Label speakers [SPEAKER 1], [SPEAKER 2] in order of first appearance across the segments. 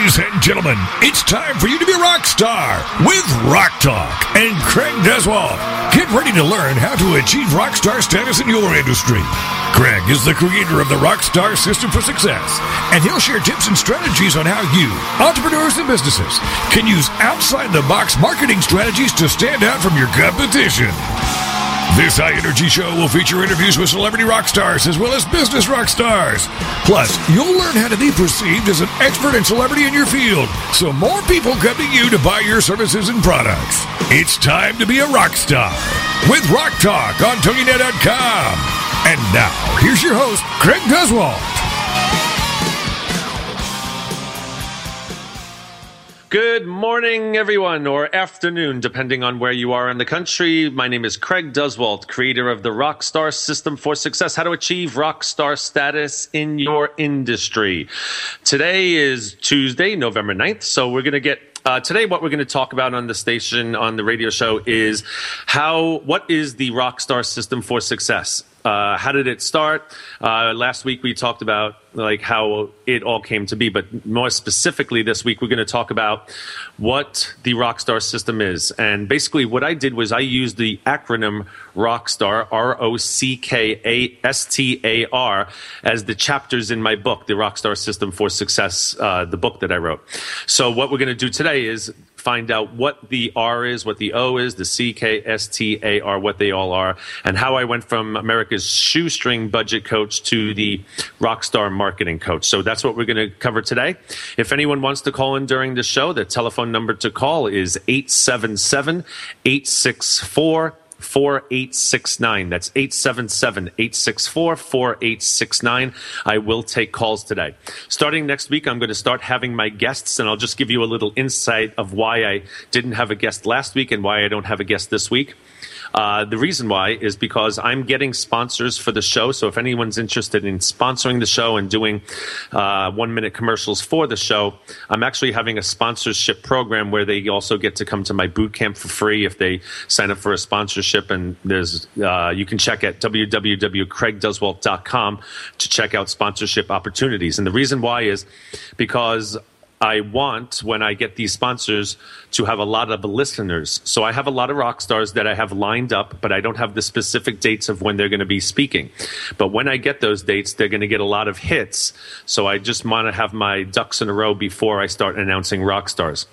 [SPEAKER 1] Ladies and gentlemen, it's time for you to be a rock star with Rock Talk and Craig Duswalt. Get ready to learn how to achieve rock star status in your industry. Craig is the creator of the Rock Star System for Success, and he'll share tips and strategies on how you, entrepreneurs and businesses, can use outside the box marketing strategies to stand out from your competition. This high energy show will feature interviews with celebrity rock stars as well as business rock stars. Plus, you'll learn how to be perceived as an expert and celebrity in your field, so more people come to you to buy your services and products. It's time to be a rock star with Rock Talk on TogiNet.com. And now, here's your host, Craig Duswalt.
[SPEAKER 2] Good morning, everyone, or afternoon, depending on where you are in the country. My name is Craig Duswalt, creator of the Rockstar System for Success, how to achieve rockstar status in your industry. Today is Tuesday, November 9th, so we're going to get uh, today, what we're going to talk about on the station, on the radio show, is how what is the Rockstar System for Success? Uh, how did it start? Uh, last week we talked about like how it all came to be, but more specifically this week we're going to talk about what the Rockstar system is. And basically, what I did was I used the acronym Rockstar R O C K A S T A R as the chapters in my book, the Rockstar System for Success, uh, the book that I wrote. So what we're going to do today is find out what the R is, what the O is, the C, K, S, T, A, R, what they all are, and how I went from America's shoestring budget coach to the rockstar marketing coach. So that's what we're going to cover today. If anyone wants to call in during the show, the telephone number to call is 877 864 4869. That's 877 864 4869. I will take calls today. Starting next week, I'm going to start having my guests, and I'll just give you a little insight of why I didn't have a guest last week and why I don't have a guest this week. Uh, the reason why is because I'm getting sponsors for the show. So if anyone's interested in sponsoring the show and doing uh, one minute commercials for the show, I'm actually having a sponsorship program where they also get to come to my boot camp for free if they sign up for a sponsorship. And there's uh, you can check at www.craigduswalt.com to check out sponsorship opportunities. And the reason why is because I want when I get these sponsors to have a lot of listeners. So I have a lot of rock stars that I have lined up, but I don't have the specific dates of when they're going to be speaking. But when I get those dates, they're going to get a lot of hits. So I just want to have my ducks in a row before I start announcing rock stars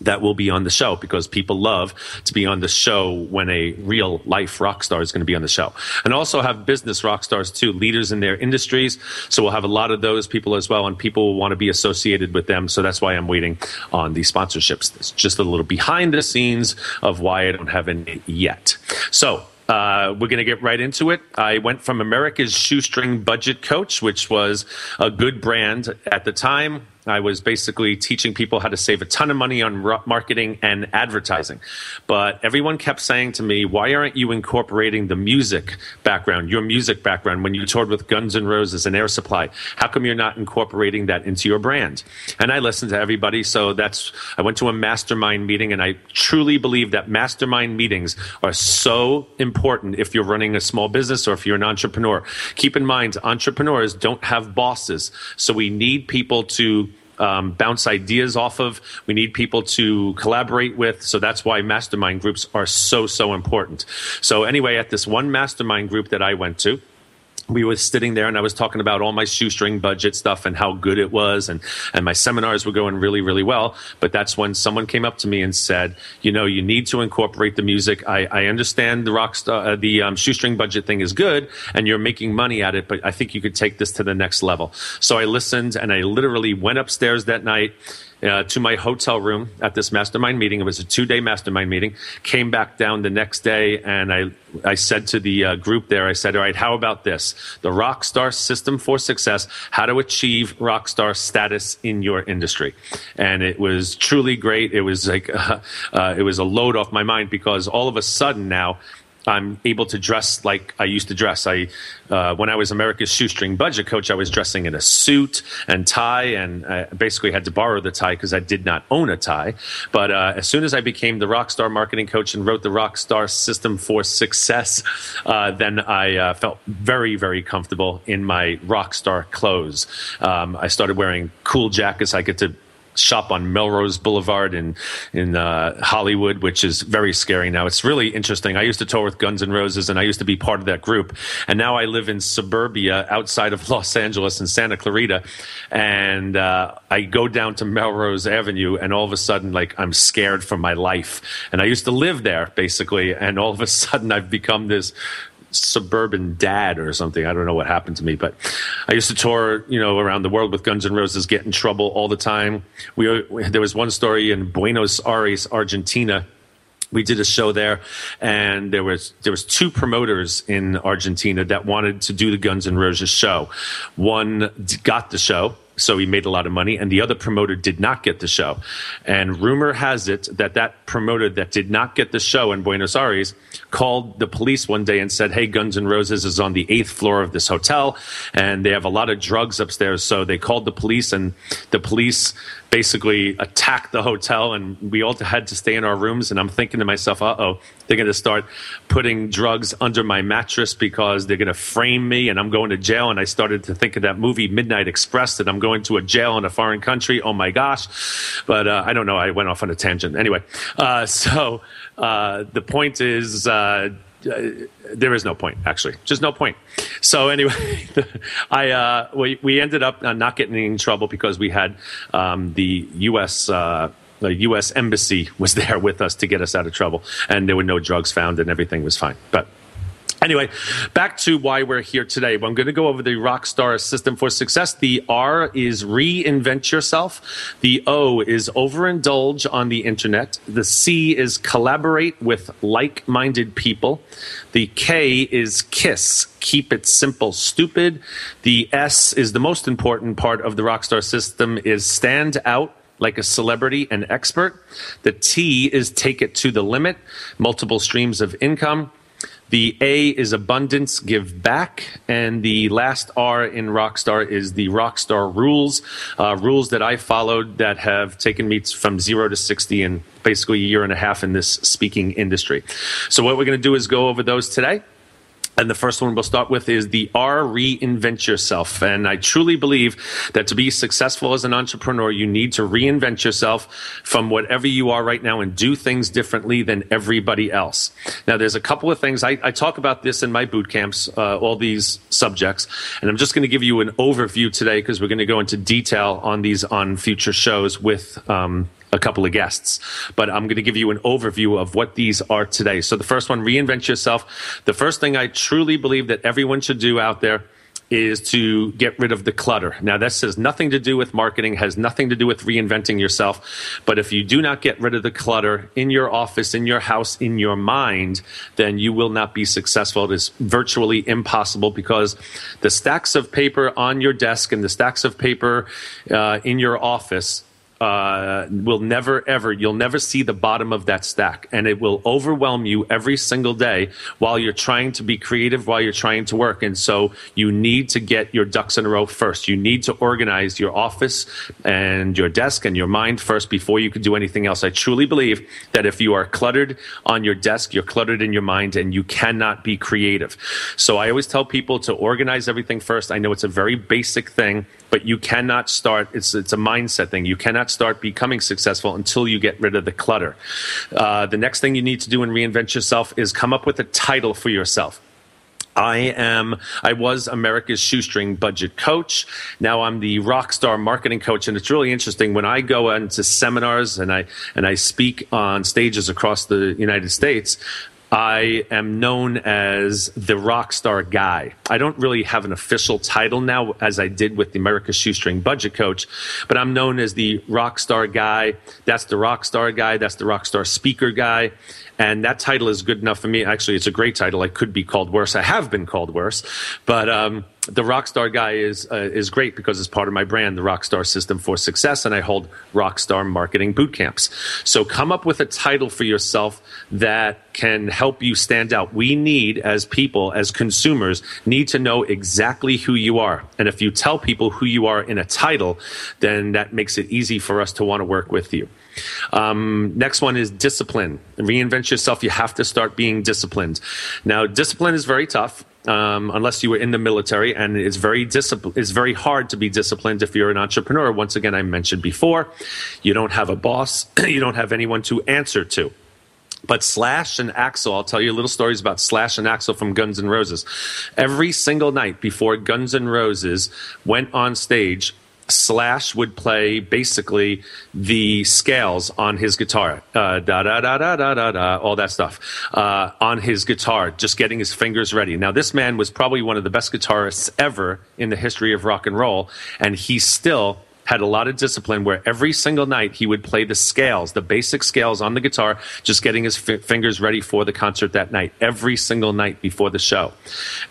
[SPEAKER 2] that will be on the show because people love to be on the show when a real life rock star is going to be on the show. And also have business rock stars too, leaders in their industries. So we'll have a lot of those people as well, and people will want to be associated with them. So that's why I'm waiting on the sponsorships. It's just a little behind the scenes of why I don't have any yet. So uh, we're going to get right into it. I went from America's Shoestring Budget Coach, which was a good brand at the time. I was basically teaching people how to save a ton of money on marketing and advertising. But everyone kept saying to me, why aren't you incorporating the music background, your music background, when you toured with Guns N' Roses and Air Supply? How come you're not incorporating that into your brand? And I listened to everybody. So that's, I went to a mastermind meeting and I truly believe that mastermind meetings are so important if you're running a small business or if you're an entrepreneur. Keep in mind, entrepreneurs don't have bosses. So we need people to um, bounce ideas off of. We need people to collaborate with. So that's why mastermind groups are so, so important. So, anyway, at this one mastermind group that I went to, we were sitting there and I was talking about all my shoestring budget stuff and how good it was and, and my seminars were going really, really well. But that's when someone came up to me and said, you know, you need to incorporate the music. I, I understand the rock star, uh, the um, shoestring budget thing is good and you're making money at it, but I think you could take this to the next level. So I listened and I literally went upstairs that night uh, to my hotel room at this mastermind meeting. It was a two day mastermind meeting. Came back down the next day, and I I said to the uh, group there, I said, "All right, how about this? The Rockstar System for Success: How to Achieve Rockstar Status in Your Industry." And it was truly great. It was like uh, it was a load off my mind because all of a sudden now I'm able to dress like I used to dress. I, uh, when I was America's shoestring budget coach, I was dressing in a suit and tie, and I basically had to borrow the tie because I did not own a tie. But uh, as soon as I became the Rockstar marketing coach and wrote the Rockstar System for Success, uh, then I uh, felt very, very comfortable in my Rockstar clothes. Um, I started wearing cool jackets. I get to shop on Melrose Boulevard in in uh, Hollywood, which is very scary now. It's really interesting. I used to tour with Guns N' Roses, and I used to be part of that group. And now I live in suburbia outside of Los Angeles in Santa Clarita, and uh, I go down to Melrose Avenue, and all of a sudden, like I'm scared for my life. And I used to live there basically, and all of a sudden, I've become this suburban dad or something. I don't know what happened to me, but I used to tour, you know, around the world with Guns N' Roses, get in trouble all the time. We, there was one story in Buenos Aires, Argentina. We did a show there, and there was there was two promoters in Argentina that wanted to do the Guns N' Roses show. One got the show, so he made a lot of money, and the other promoter did not get the show. And rumor has it that that promoter that did not get the show in Buenos Aires called the police one day and said, Hey, Guns N' Roses is on the eighth floor of this hotel and they have a lot of drugs upstairs. So they called the police and the police basically attacked the hotel and we all had to stay in our rooms. And I'm thinking to myself, uh oh, they're going to start putting drugs under my mattress because they're going to frame me and I'm going to jail. And I started to think of that movie Midnight Express that I'm going to a jail in a foreign country. Oh my gosh. But uh, I don't know. I went off on a tangent. Anyway, uh, so uh, the point is, uh, there is no point actually just no point so anyway i uh, we, we ended up uh, not getting in trouble because we had um, the us uh, the U.S. embassy was there with us to get us out of trouble, and there were no drugs found, and everything was fine. But Anyway, back to why we're here today. I'm going to go over the Rockstar System for Success. The R is reinvent yourself. The O is overindulge on the internet. The C is collaborate with like minded people. The K is kiss. Keep it simple, stupid. The S is the most important part of the Rockstar system is stand out like a celebrity and expert. The T is take it to the limit, multiple streams of income. The A is abundance, give back. And the last R in Rockstar is the Rockstar rules, uh, rules that I followed that have taken me from zero to 60 in basically a year and a half in this speaking industry. So, what we're going to do is go over those today. And the first one we'll start with is the R reinvent yourself. And I truly believe that to be successful as an entrepreneur, you need to reinvent yourself from whatever you are right now and do things differently than everybody else. Now, there's a couple of things I, I talk about this in my boot camps, uh, all these subjects, and I'm just going to give you an overview today because we're going to go into detail on these on future shows with um, a couple of guests, but I'm going to give you an overview of what these are today. So the first one, reinvent yourself. The first thing I truly believe that everyone should do out there is to get rid of the clutter. Now, this has nothing to do with marketing, has nothing to do with reinventing yourself. But if you do not get rid of the clutter in your office, in your house, in your mind, then you will not be successful. It is virtually impossible because the stacks of paper on your desk and the stacks of paper uh, in your office uh, will never ever you'll never see the bottom of that stack. And it will overwhelm you every single day while you're trying to be creative while you're trying to work. And so you need to get your ducks in a row first. You need to organize your office and your desk and your mind first before you can do anything else. I truly believe that if you are cluttered on your desk you're cluttered in your mind and you cannot be creative. So i always tell people to organize everything first. I know it's a very basic thing but you cannot start it's it's a mindset thing. You cannot start becoming successful until you get rid of the clutter uh, the next thing you need to do and reinvent yourself is come up with a title for yourself I am, I was America's shoestring budget coach. Now I'm the rock star marketing coach. And it's really interesting when I go into seminars and I, and I speak on stages across the United States I am known as the rock star guy. I don't really have an official title now, as I did with the America's Shoestring Budget Coach, but I'm known as the rock star guy. That's the rock star guy. That's the rock star speaker guy. And that title is good enough for me. Actually, it's a great title. I could be called worse. I have been called worse, but um, the Rockstar guy is uh, is great because it's part of my brand, the Rockstar System for Success, and I hold Rockstar Marketing Boot Camps. So come up with a title for yourself that can help you stand out. We need, as people, as consumers, need to know exactly who you are. And if you tell people who you are in a title, then that makes it easy for us to want to work with you. Um, next one is discipline. Reinvent yourself. You have to start being disciplined. Now, discipline is very tough. Um, unless you were in the military, and it's very it's very hard to be disciplined if you're an entrepreneur. Once again, I mentioned before, you don't have a boss, you don't have anyone to answer to. But Slash and Axl, I'll tell you little stories about Slash and Axl from Guns N' Roses. Every single night before Guns N' Roses went on stage, Slash would play basically the scales on his guitar, uh, da da da da da da da, all that stuff uh, on his guitar, just getting his fingers ready. Now, this man was probably one of the best guitarists ever in the history of rock and roll, and he still had a lot of discipline where every single night he would play the scales, the basic scales on the guitar, just getting his f- fingers ready for the concert that night, every single night before the show.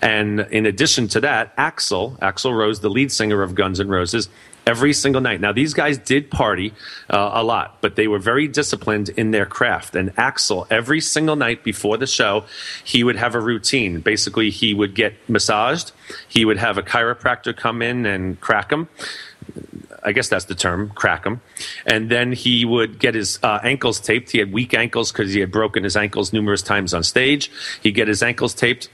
[SPEAKER 2] And in addition to that, Axl, Axl Rose, the lead singer of Guns N' Roses, every single night. Now, these guys did party uh, a lot, but they were very disciplined in their craft. And Axl, every single night before the show, he would have a routine. Basically, he would get massaged, he would have a chiropractor come in and crack him. I guess that's the term, crack him. And then he would get his uh, ankles taped. He had weak ankles because he had broken his ankles numerous times on stage. He'd get his ankles taped.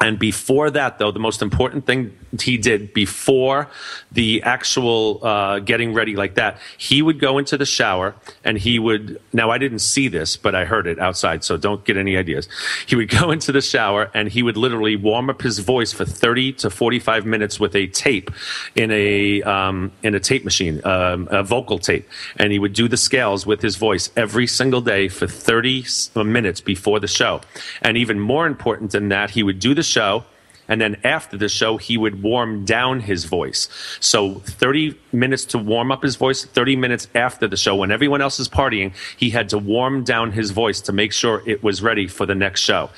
[SPEAKER 2] And before that, though, the most important thing he did before the actual uh, getting ready like that, he would go into the shower and he would. Now, I didn't see this, but I heard it outside, so don't get any ideas. He would go into the shower and he would literally warm up his voice for 30 to 45 minutes with a tape in a um, in a tape machine, um, a vocal tape, and he would do the scales with his voice every single day for 30 minutes before the show. And even more important than that, he would do the show and then after the show he would warm down his voice. So 30 minutes to warm up his voice 30 minutes after the show when everyone else is partying he had to warm down his voice to make sure it was ready for the next show.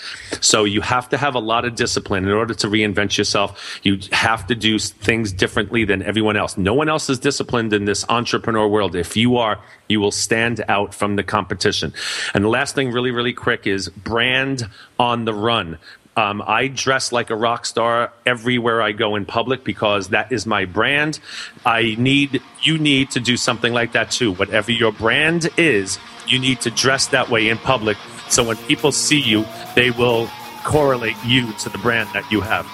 [SPEAKER 2] So you have to have a lot of discipline in order to reinvent yourself. You have to do things differently than everyone else. No one else is disciplined in this entrepreneur world. If you are you will stand out from the competition. And the last thing really really quick is brand on the run um, I dress like a rock star everywhere I go in public because that is my brand. I need you need to do something like that too. Whatever your brand is, you need to dress that way in public. So when people see you, they will correlate you to the brand that you have.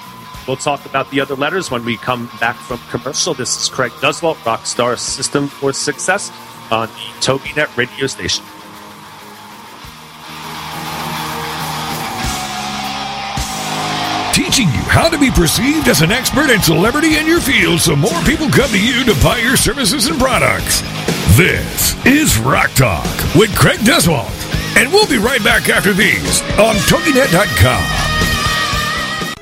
[SPEAKER 2] We'll talk about the other letters when we come back from commercial. This is Craig Duswalt, Rockstar System for Success on the TogiNet radio station.
[SPEAKER 1] Teaching you how to be perceived as an expert and celebrity in your field so more people come to you to buy your services and products. This is Rock Talk with Craig Duswalt. And we'll be right back after these on TogiNet.com.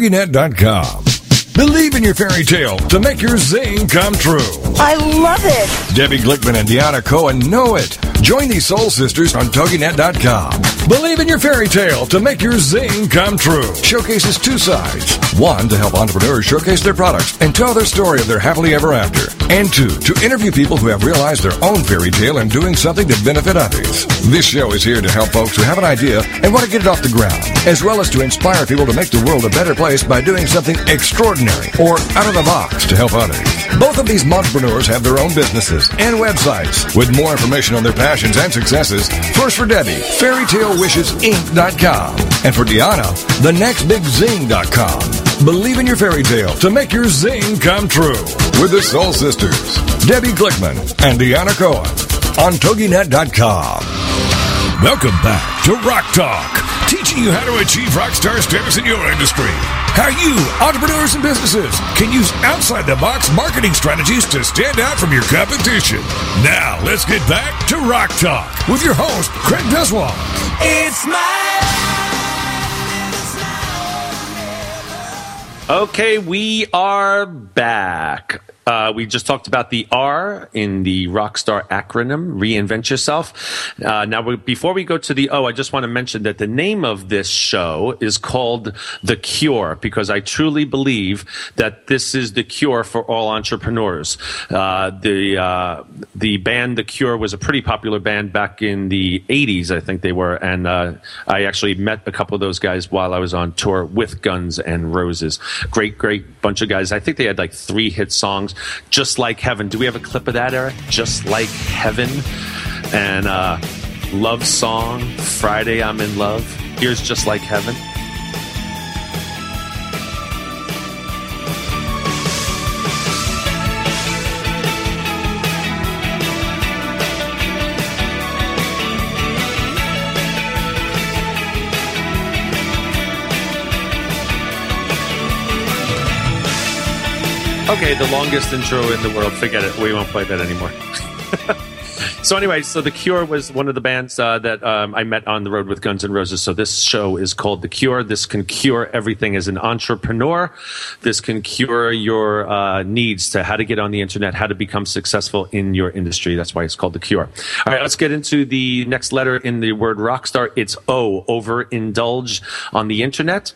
[SPEAKER 1] TogiNet.com. Believe in your fairy tale to make your zing come true.
[SPEAKER 3] I love it.
[SPEAKER 1] Debbie Glickman and Deanna Cohen know it. Join these soul sisters on TogiNet.com. Believe in your fairy tale to make your zing come true. Showcases two sides. One, to help entrepreneurs showcase their products and tell their story of their happily ever after. And two, to interview people who have realized their own fairy tale and doing something to benefit others. This show is here to help folks who have an idea and want to get it off the ground, as well as to inspire people to make the world a better place by doing something extraordinary or out of the box to help others. Both of these entrepreneurs have their own businesses and websites. With more information on their passions and successes, first for Debbie, fairytalewishesinc.com, and for Deanna, thenextbigzing.com. Believe in your fairy tale to make your zing come true with the Soul Sisters, Debbie Glickman and Deanna Cohen on TogiNet.com. Welcome back to Rock Talk teaching you how to achieve rock star status in your industry. How you, entrepreneurs and businesses, can use outside the box marketing strategies to stand out from your competition. Now, let's get back to Rock Talk with your host, Craig Duswalt. It's my
[SPEAKER 2] Okay, we are back. Uh, we just talked about the R in the Rockstar acronym, reinvent yourself. Uh, now, before we go to the O, I just want to mention that the name of this show is called The Cure because I truly believe that this is the cure for all entrepreneurs. Uh, the uh, the band The Cure was a pretty popular band back in the 80s, I think they were, and uh, I actually met a couple of those guys while I was on tour with Guns and Roses. Great, great bunch of guys. I think they had like three hit songs. Just Like Heaven. Do we have a clip of that, Eric? Just Like Heaven. And uh, Love Song, Friday I'm in Love. Here's Just Like Heaven. Okay, the longest intro in the world. Forget it. We won't play that anymore. So anyway, so The Cure was one of the bands uh, that um, I met on the road with Guns N' Roses. So this show is called The Cure. This can cure everything as an entrepreneur. This can cure your uh, needs to how to get on the internet, how to become successful in your industry. That's why it's called The Cure. All right, let's get into the next letter in the word rockstar. It's O, overindulge on the internet.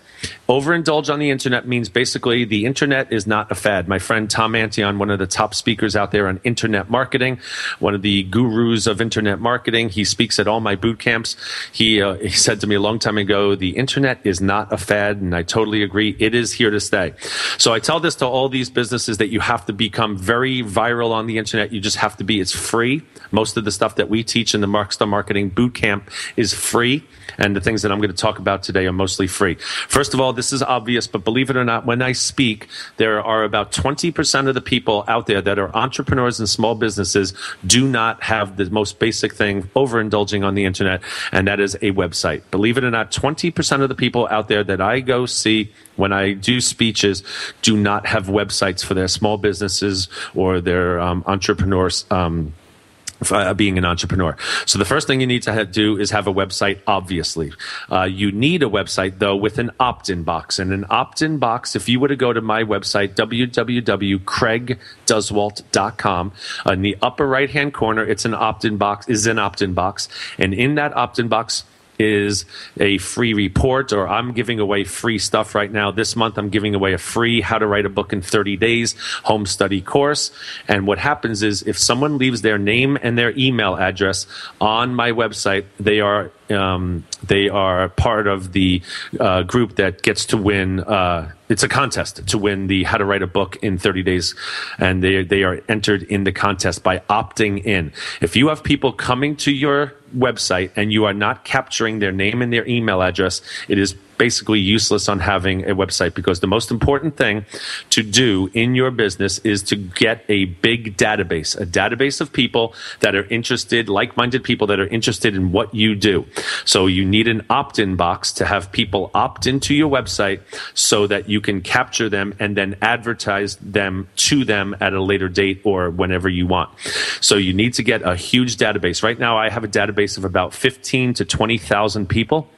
[SPEAKER 2] Overindulge on the internet means basically the internet is not a fad. My friend Tom Antion, one of the top speakers out there on internet marketing, one of the gurus gurus of internet marketing. He speaks at all my boot camps. He, uh, he said to me a long time ago, the internet is not a fad. And I totally agree. It is here to stay. So I tell this to all these businesses that you have to become very viral on the internet. You just have to be, it's free. Most of the stuff that we teach in the Rockstar Marketing Boot Camp is free. And the things that I'm going to talk about today are mostly free. First of all, this is obvious, but believe it or not, when I speak, there are about 20% of the people out there that are entrepreneurs and small businesses do not have have the most basic thing overindulging on the internet, and that is a website. Believe it or not, 20% of the people out there that I go see when I do speeches do not have websites for their small businesses or their um, entrepreneurs. Um, uh, being an entrepreneur. So the first thing you need to do is have a website. Obviously, uh, you need a website though with an opt-in box. And an opt-in box, if you were to go to my website www.craigduswalt.com, in the upper right-hand corner, it's an opt-in box. Is an opt-in box, and in that opt-in box is a free report or I'm giving away free stuff right now. This month I'm giving away a free how to write a book in 30 days home study course. And what happens is if someone leaves their name and their email address on my website, they are um, they are part of the uh, group that gets to win. Uh, it's a contest to win the How to Write a Book in 30 Days, and they they are entered in the contest by opting in. If you have people coming to your website and you are not capturing their name and their email address, it is basically useless on having a website because the most important thing to do in your business is to get a big database, a database of people that are interested, like minded people that are interested in what you do. So you need an opt in box to have people opt into your website so that you can capture them and then advertise them to them at a later date or whenever you want. So you need to get a huge database. Right now, I have a database of about 15 to 20,000 people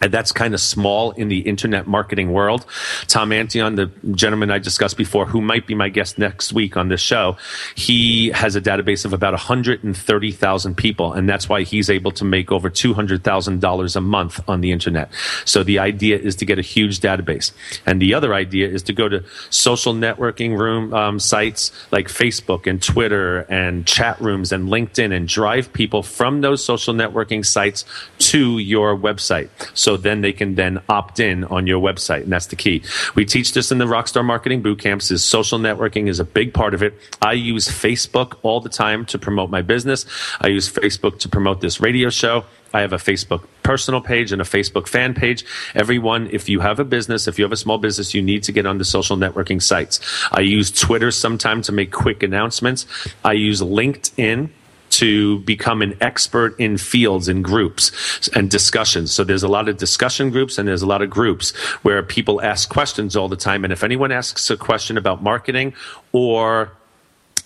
[SPEAKER 2] And that's kind of small in the internet marketing world. Tom Antion, the gentleman I discussed before, who might be my guest next week on this show, he has a database of about 130,000 people. And that's why he's able to make over $200,000 a month on the internet. So the idea is to get a huge database. And the other idea is to go to social networking room um, sites like Facebook and Twitter and chat rooms and LinkedIn and drive people from those social networking sites to your website. Then they can then opt in on your website. And that's the key. We teach this in the Rockstar Marketing Boot Camps is social networking is a big part of it. I use Facebook all the time to promote my business. I use Facebook to promote this radio show. I have a Facebook personal page and a Facebook fan page. Everyone, if you have a business, if you have a small business, you need to get on the social networking sites. I use Twitter sometimes to make quick announcements. I use LinkedIn to become an expert in fields and groups and discussions. So there's a lot of discussion groups and there's a lot of groups where people ask questions all the time. And if anyone asks a question about marketing or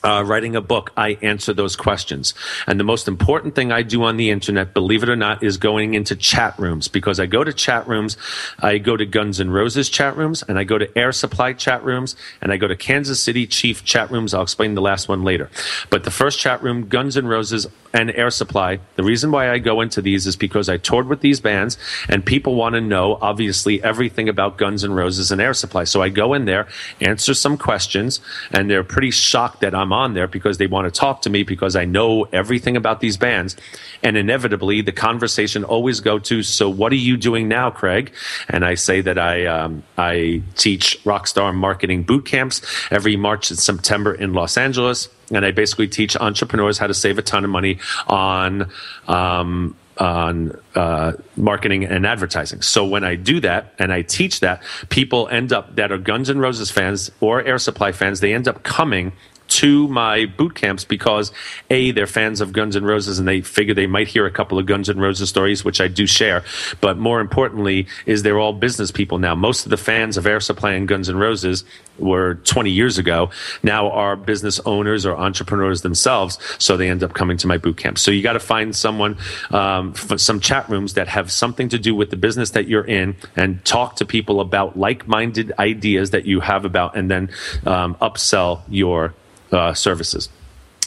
[SPEAKER 2] uh, writing a book, I answer those questions. And the most important thing I do on the internet, believe it or not, is going into chat rooms because I go to chat rooms. I go to Guns N' Roses chat rooms and I go to Air Supply chat rooms and I go to Kansas City Chief chat rooms. I'll explain the last one later. But the first chat room, Guns N' Roses and Air Supply, the reason why I go into these is because I toured with these bands and people want to know, obviously, everything about Guns N' Roses and Air Supply. So I go in there, answer some questions, and they're pretty shocked that I'm I'm on there because they want to talk to me because I know everything about these bands. And inevitably, the conversation always go to, so what are you doing now, Craig? And I say that I, um, I teach Rockstar marketing boot camps every March and September in Los Angeles. And I basically teach entrepreneurs how to save a ton of money on, um, on uh, marketing and advertising. So when I do that and I teach that, people end up that are Guns N' Roses fans or Air Supply fans. They end up coming to my boot camps because a they're fans of Guns N' Roses and they figure they might hear a couple of Guns N' Roses stories, which I do share. But more importantly, is they're all business people now. Most of the fans of Air Supply and Guns N' Roses were 20 years ago. Now are business owners or entrepreneurs themselves, so they end up coming to my boot camp. So you got to find someone, um, some chat rooms that have something to do with the business that you're in, and talk to people about like-minded ideas that you have about, and then um, upsell your uh, services.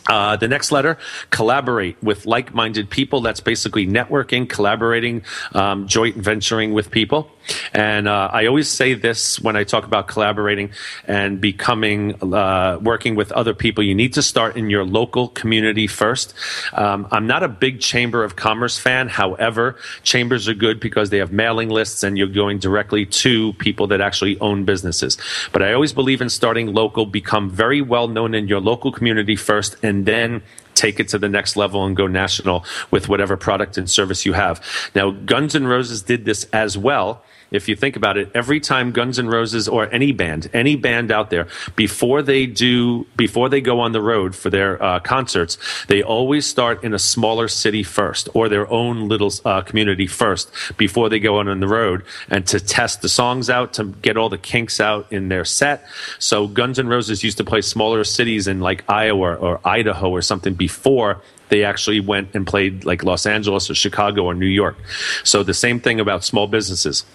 [SPEAKER 2] Uh, the next letter, collaborate with like minded people. That's basically networking, collaborating, um, joint venturing with people. And uh, I always say this when I talk about collaborating and becoming, uh, working with other people. You need to start in your local community first. Um, I'm not a big Chamber of Commerce fan. However, chambers are good because they have mailing lists and you're going directly to people that actually own businesses. But I always believe in starting local, become very well known in your local community first, and then take it to the next level and go national with whatever product and service you have. Now, Guns N' Roses did this as well if you think about it, every time Guns N' Roses or any band, any band out there, before they do, before they go on the road for their uh, concerts, they always start in a smaller city first or their own little uh, community first before they go on, on the road and to test the songs out, to get all the kinks out in their set. So Guns N' Roses used to play smaller cities in like Iowa or Idaho or something before they actually went and played like Los Angeles or Chicago or New York. So the same thing about small businesses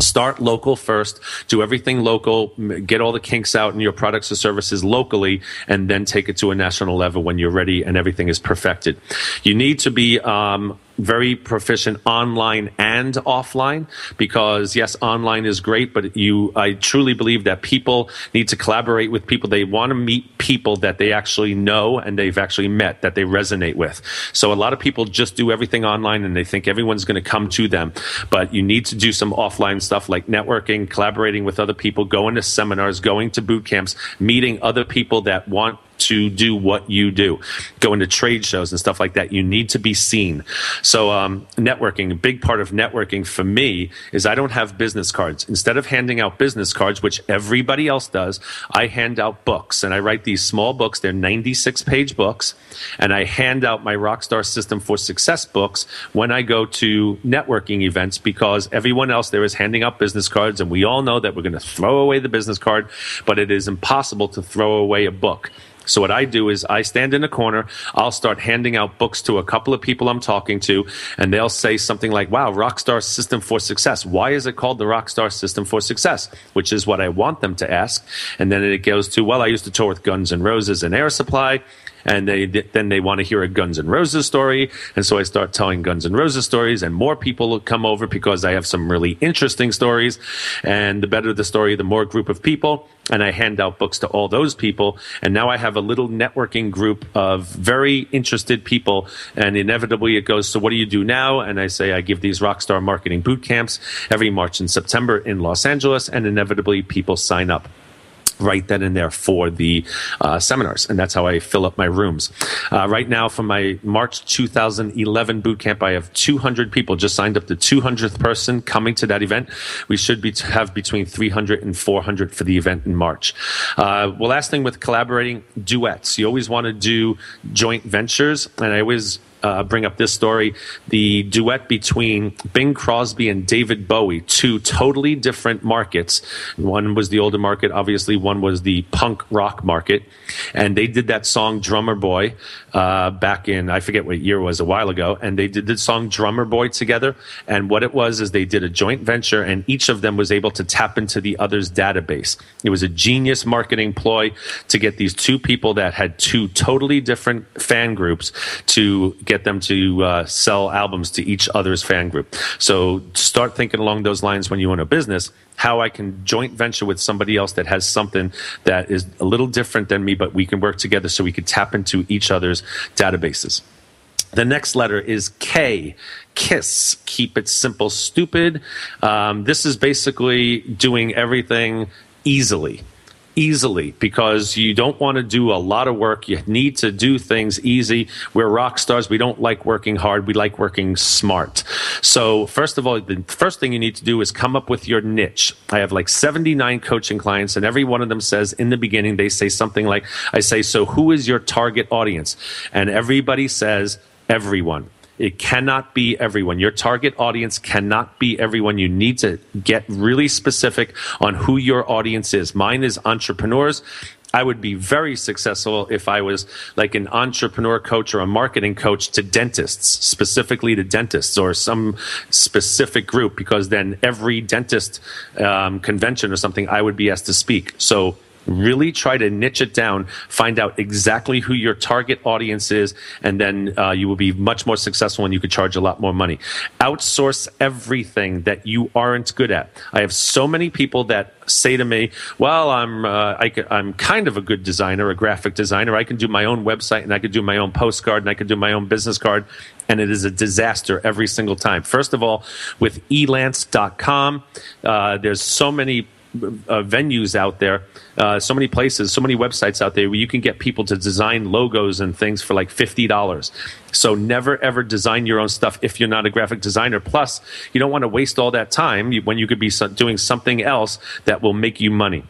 [SPEAKER 2] start local first do everything local get all the kinks out in your products or services locally and then take it to a national level when you're ready and everything is perfected. You need to be um, very proficient online and offline because yes online is great but you i truly believe that people need to collaborate with people. They want to meet people that they actually know and they've actually met that they resonate with. So a lot of people just do everything online and they think everyone's going to come to them. But you need to do some offline stuff like networking collaborating with other people going to seminars going to boot camps meeting other people that want to do what you do, go into trade shows and stuff like that. You need to be seen. So, um, networking, a big part of networking for me is I don't have business cards. Instead of handing out business cards, which everybody else does, I hand out books and I write these small books. They're 96 page books and I hand out my Rockstar System for Success books when I go to networking events because everyone else there is handing out business cards and we all know that we're going to throw away the business card, but it is impossible to throw away a book. So what I do is I stand in a corner, I'll start handing out books to a couple of people I'm talking to, and they'll say something like, Wow, Rockstar System for Success. Why is it called the Rockstar System for Success? Which is what I want them to ask. And then it goes to, Well, I used to tour with Guns N' Roses and Air Supply and they then they want to hear a Guns N' Roses story, and so I start telling Guns N' Roses stories, and more people come over because I have some really interesting stories, and the better the story, the more group of people, and I hand out books to all those people, and now I have a little networking group of very interested people, and inevitably it goes, so what do you do now? And I say I give these rockstar marketing boot camps every March and September in Los Angeles, and inevitably people sign up right then and there for the uh, seminars, and that's how I fill up my rooms. Uh, right now, for my March 2011 boot camp, I have 200 people just signed up. The 200th person coming to that event. We should be have between 300 and 400 for the event in March. Uh, well, last thing with collaborating duets, you always want to do joint ventures, and I always uh, bring up this story the duet between Bing Crosby and David Bowie, two totally different markets. One was the older market, obviously, one was the punk rock market. And they did that song Drummer Boy uh, back in, I forget what year it was, a while ago. And they did the song Drummer Boy together. And what it was is they did a joint venture, and each of them was able to tap into the other's database. It was a genius marketing ploy to get these two people that had two totally different fan groups to get get them to uh, sell albums to each other's fan group. So start thinking along those lines when you own a business. How I can joint venture with somebody else that has something that is a little different than me, but we can work together so we can tap into each other's databases. The next letter is K. KISS. Keep it simple, stupid. Um, this is basically doing everything easily easily because you don't want to do a lot of work. You need to do things easy. We're rock stars. We don't like working hard. We like working smart. So first of all, the first thing you need to do is come up with your niche. I have like 79 coaching clients and every one of them says in the beginning, they say something like, I say, so who is your target audience? And everybody says everyone. It cannot be everyone. Your target audience cannot be everyone. You need to get really specific on who your audience is. Mine is entrepreneurs. I would be very successful if I was like an entrepreneur coach or a marketing coach to dentists, specifically to dentists or some specific group, because then every dentist um, convention or something, I would be asked to speak. So Really try to niche it down, find out exactly who your target audience is, and then uh, you will be much more successful and you could charge a lot more money. Outsource everything that you aren't good at. I have so many people that say to me, "Well, I'm uh, I am kind of a good designer, a graphic designer. I can do my own website and I can do my own postcard and I can do my own business card." And it is a disaster every single time. First of all, with elance.com, uh, there's so many uh, venues out there, uh, so many places, so many websites out there where you can get people to design logos and things for like fifty dollars. So never ever design your own stuff if you're not a graphic designer. Plus, you don't want to waste all that time when you could be doing something else that will make you money.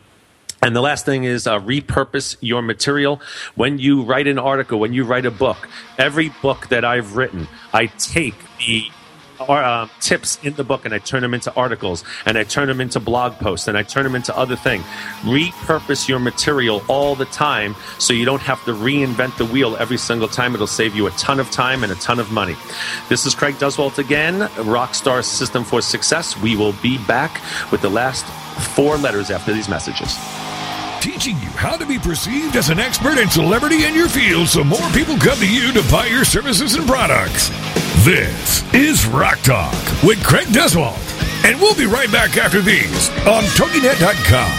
[SPEAKER 2] And the last thing is uh, repurpose your material. When you write an article, when you write a book, every book that I've written, I take the or, uh, tips in the book and I turn them into articles and I turn them into blog posts and I turn them into other things. Repurpose your material all the time so you don't have to reinvent the wheel every single time. It'll save you a ton of time and a ton of money. This is Craig Duswalt again, Rockstar System for Success. We will be back with the last four letters after these messages
[SPEAKER 1] teaching you how to be perceived as an expert and celebrity in your field so more people come to you to buy your services and products. This is Rock Talk with Craig Duswalt. And we'll be right back after these on TogiNet.com.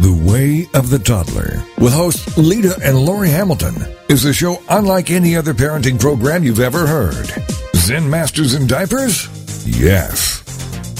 [SPEAKER 1] The Way of the Toddler with hosts Lita and Lori Hamilton is a show unlike any other parenting program you've ever heard. Zen Masters in Diapers? Yes.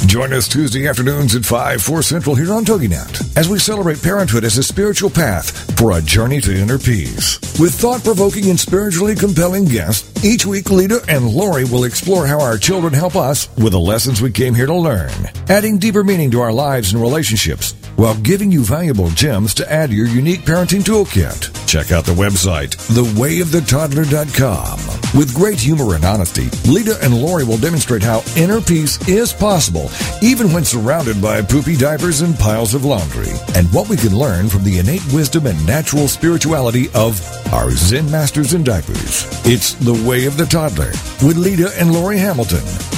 [SPEAKER 1] Join us Tuesday afternoons at 5, 4 Central here on TogiNet as we celebrate parenthood as a spiritual path for a journey to inner peace. With thought-provoking and spiritually compelling guests, each week Lita and Lori will explore how our children help us with the lessons we came here to learn, adding deeper meaning to our lives and relationships while giving you valuable gems to add to your unique parenting toolkit. Check out the website, thewayofthetoddler.com. With great humor and honesty, Lita and Lori will demonstrate how inner peace is possible, even when surrounded by poopy diapers and piles of laundry, and what we can learn from the innate wisdom and natural spirituality of our Zen masters in diapers. It's The Way of the Toddler with Lita and Lori Hamilton.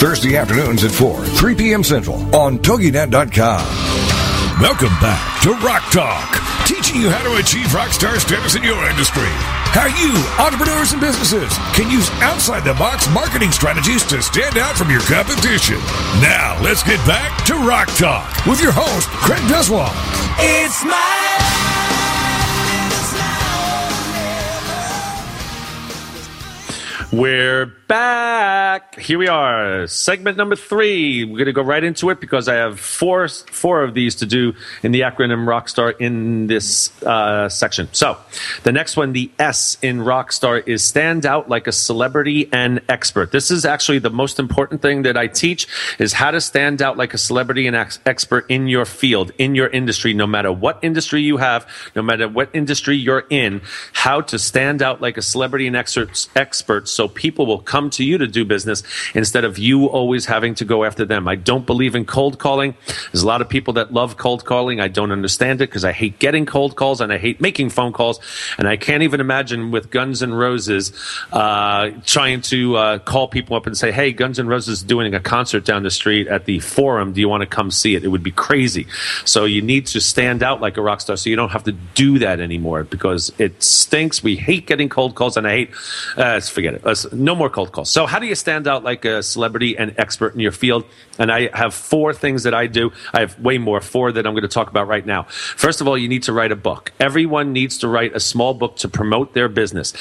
[SPEAKER 1] Thursday afternoons at 4, 3 p.m. Central on TogiNet.com. Welcome back to Rock Talk, teaching you how to achieve rock star status in your industry. How you, entrepreneurs and businesses, can use outside the box marketing strategies to stand out from your competition. Now, let's get back to Rock Talk with your host, Craig Duswalt.
[SPEAKER 4] It's my
[SPEAKER 2] We're back. Here we are, segment number three. We're going to go right into it because I have four four of these to do in the acronym Rockstar in this uh, section. So, the next one, the S in Rockstar, is stand out like a celebrity and expert. This is actually the most important thing that I teach: is how to stand out like a celebrity and ex- expert in your field, in your industry, no matter what industry you have, no matter what industry you're in. How to stand out like a celebrity and expert, expert so people will come to you to do business instead of you always having to go after them. I don't believe in cold calling. There's a lot of people that love cold calling. I don't understand it because I hate getting cold calls and I hate making phone calls. And I can't even imagine with Guns N' Roses uh, trying to uh, call people up and say, hey, Guns N' Roses is doing a concert down the street at the Forum. Do you want to come see it? It would be crazy. So you need to stand out like a rock star so you don't have to do that anymore because it stinks. We hate getting cold calls and I hate, uh, forget it. Uh, no more cold calls. So, how do you stand out like a celebrity and expert in your field? And I have four things that I do. I have way more, four that I'm going to talk about right now. First of all, you need to write a book. Everyone needs to write a small book to promote their business.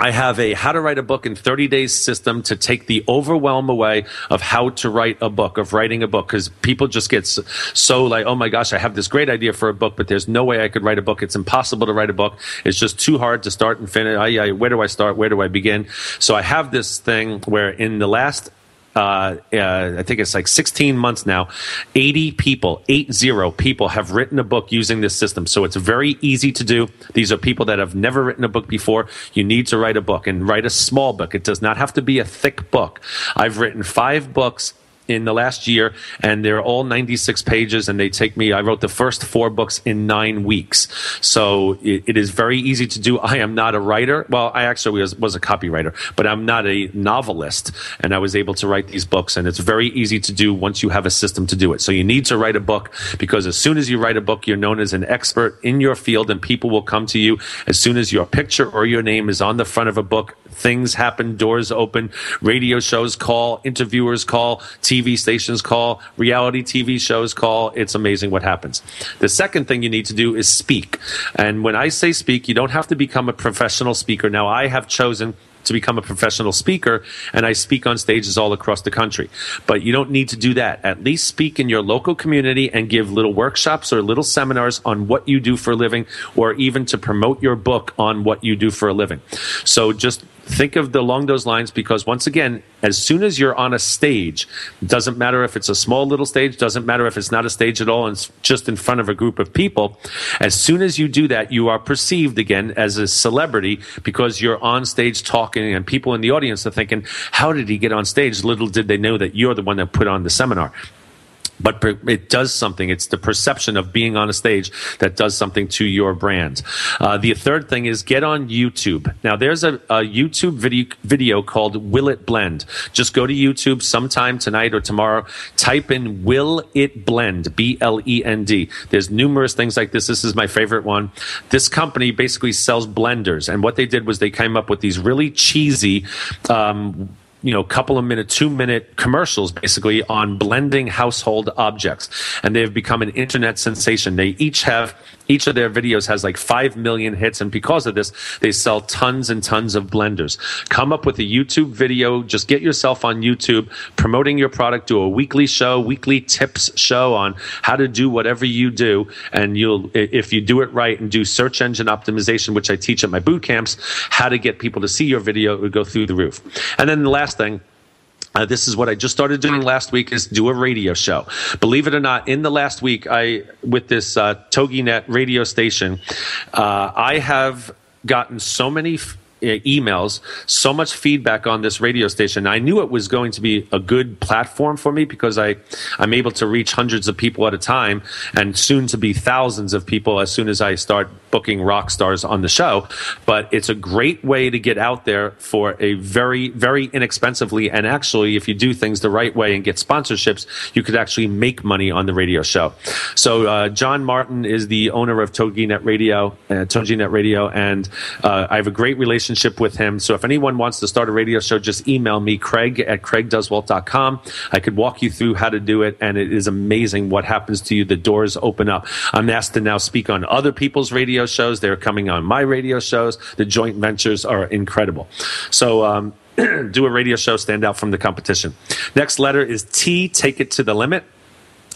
[SPEAKER 2] I have a how to write a book in 30 days system to take the overwhelm away of how to write a book, of writing a book, because people just get so like, oh my gosh, I have this great idea for a book, but there's no way I could write a book. It's impossible to write a book. It's just too hard to start and finish. I, I, where do I start? Where do I begin? So I have this thing where in the last uh, uh, I think it's like 16 months now, 80 people, 80 people have written a book using this system. So it's very easy to do. These are people that have never written a book before. You need to write a book and write a small book. It does not have to be a thick book. I've written five books in the last year, and they're all 96 pages, and they take me. I wrote the first four books in nine weeks, so it, it is very easy to do. I am not a writer. Well, I actually was, was a copywriter, but I'm not a novelist, and I was able to write these books, and it's very easy to do once you have a system to do it. So you need to write a book because as soon as you write a book, you're known as an expert in your field, and people will come to you as soon as your picture or your name is on the front of a book things happen, doors open, radio shows call, interviewers call, TV stations call, reality TV shows call. It's amazing what happens. The second thing you need to do is speak. And when I say speak, you don't have to become a professional speaker. Now, I have chosen to become a professional speaker and I speak on stages all across the country. But you don't need to do that. At least speak in your local community and give little workshops or little seminars on what you do for a living or even to promote your book on what you do for a living. So just think of the, along those lines because once again as soon as you're on a stage doesn't matter if it's a small little stage doesn't matter if it's not a stage at all and it's just in front of a group of people as soon as you do that you are perceived again as a celebrity because you're on stage talking and people in the audience are thinking how did he get on stage? Little did they know that you're the one that put on the seminar but it does something. It's the perception of being on a stage that does something to your brand. Uh, the third thing is get on YouTube. Now, there's a, a, YouTube video, video called Will It Blend. Just go to YouTube sometime tonight or tomorrow. Type in Will It Blend, B L E N D. There's numerous things like this. This is my favorite one. This company basically sells blenders. And what they did was they came up with these really cheesy, um, you know, couple of minute, two minute commercials basically on blending household objects. And they've become an internet sensation. They each have each of their videos has like 5 million hits. And because of this, they sell tons and tons of blenders. Come up with a YouTube video. Just get yourself on YouTube promoting your product. Do a weekly show, weekly tips show on how to do whatever you do. And you'll, if you do it right and do search engine optimization, which I teach at my boot camps, how to get people to see your video, it would go through the roof. And then the last thing, uh, this is what I just started doing last week is do a radio show. Believe it or not, in the last week, I with this uh, TogiNet radio station, uh, I have gotten so many f- emails, so much feedback on this radio station. I knew it was going to be a good platform for me because I, I'm able to reach hundreds of people at a time and soon to be thousands of people as soon as I start booking rock stars on the show. But it's a great way to get out there for a very, very inexpensively. And actually, if you do things the right way and get sponsorships, you could actually make money on the radio show. So, uh, John Martin is the owner of TogiNet Radio, uh, TogiNet Radio, and uh, I have a great relationship with him. So if anyone wants to start a radio show, just email me, Craig at craigduswalt.com. I could walk you through how to do it, and it is amazing what happens to you. The doors open up. I'm asked to now speak on other people's radio shows. They're coming on my radio shows. The joint ventures are incredible. So, um, do a radio show, stand out from the competition. Next letter is T, take it to the limit.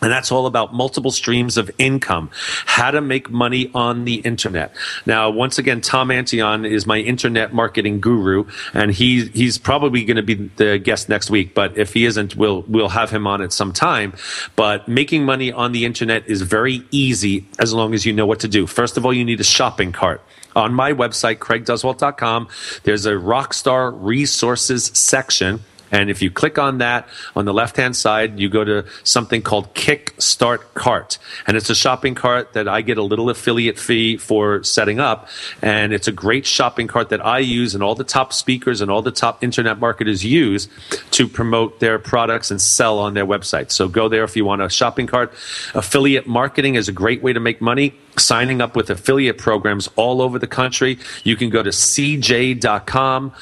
[SPEAKER 2] And that's all about multiple streams of income, how to make money on the internet. Now, once again, Tom Antion is my internet marketing guru, and he, he's probably going to be the guest next week. But if he isn't, we'll, we'll have him on at some time. But making money on the internet is very easy as long as you know what to do. First of all, you need a shopping cart on my website, craigduswalt.com. There's a Rockstar resources section and if you click on that on the left hand side, you go to something called Kickstart Cart. And it's a shopping cart that I get a little affiliate fee for setting up. And it's a great shopping cart that I use and all the top speakers and all the top internet marketers use to promote their products and sell on their website. So go there if you want a shopping cart. Affiliate marketing is a great way to make money signing up with affiliate programs all over the country. You can go to cj.com.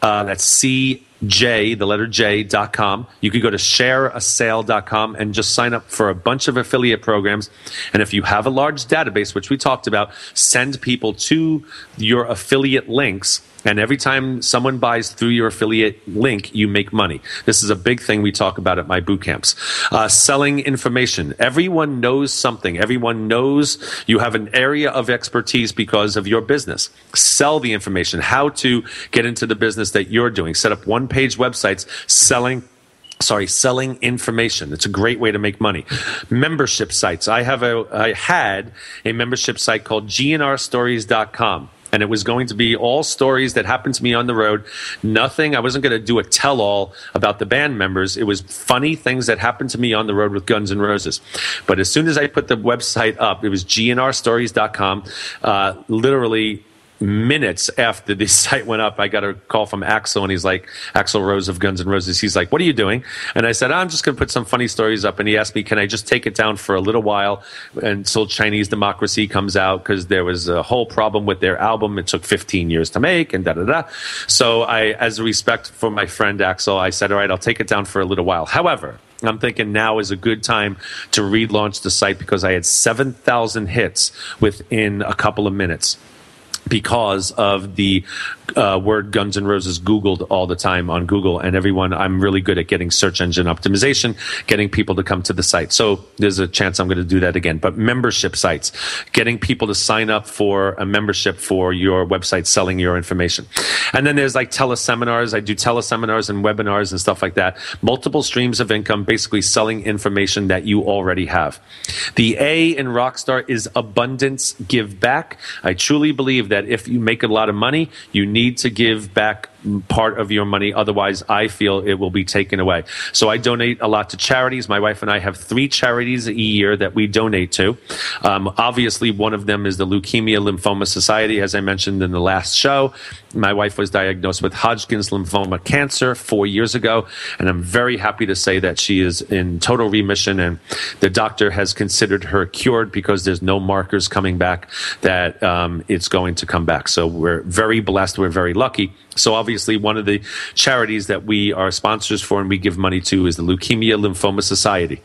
[SPEAKER 2] Uh, that's C J, the letter J, dot com. You could go to shareasale.com and just sign up for a bunch of affiliate programs. And if you have a large database, which we talked about, send people to your affiliate links and every time someone buys through your affiliate link, you make money. This is a big thing we talk about at my boot camps. Uh, selling information. Everyone knows something. Everyone knows you have an area of expertise because of your business. Sell the information. How to get into the business that you're doing. Set up one page websites selling sorry selling information it's a great way to make money membership sites i have a i had a membership site called gnrstories.com and it was going to be all stories that happened to me on the road. Nothing, I wasn't going to do a tell all about the band members. It was funny things that happened to me on the road with Guns N' Roses. But as soon as I put the website up, it was gnrstories.com. Uh, literally, minutes after the site went up, I got a call from Axl, and he's like, Axl Rose of Guns N' Roses. He's like, "What are you doing?" And I said, "I'm just going to put some funny stories up." And he asked me, "Can I just take it down for a little while until Chinese Democracy comes out?" Because there was a whole problem with their album. It took 15 years to make, and da da da. So I, as a respect for my friend Axl, I said, "All right, I'll take it down for a little while." However. I'm thinking now is a good time to relaunch the site because I had 7,000 hits within a couple of minutes because of the uh, word Guns N' Roses Googled all the time on Google, and everyone. I'm really good at getting search engine optimization, getting people to come to the site. So there's a chance I'm going to do that again. But membership sites, getting people to sign up for a membership for your website, selling your information, and then there's like teleseminars. I do teleseminars and webinars and stuff like that. Multiple streams of income, basically selling information that you already have. The A in Rockstar is abundance, give back. I truly believe that if you make a lot of money, you need to give back part of your money. Otherwise, I feel it will be taken away. So I donate a lot to charities. My wife and I have three charities a year that we donate to. Um, obviously, one of them is the Leukemia Lymphoma Society, as I mentioned in the last show. My wife was diagnosed with Hodgkin's lymphoma cancer four years ago, and I'm very happy to say that she is in total remission, and the doctor has considered her cured because there's no markers coming back that um, it's going to come back. So we're very blessed. We're very lucky. So obviously, one of the charities that we are sponsors for and we give money to is the Leukemia Lymphoma Society.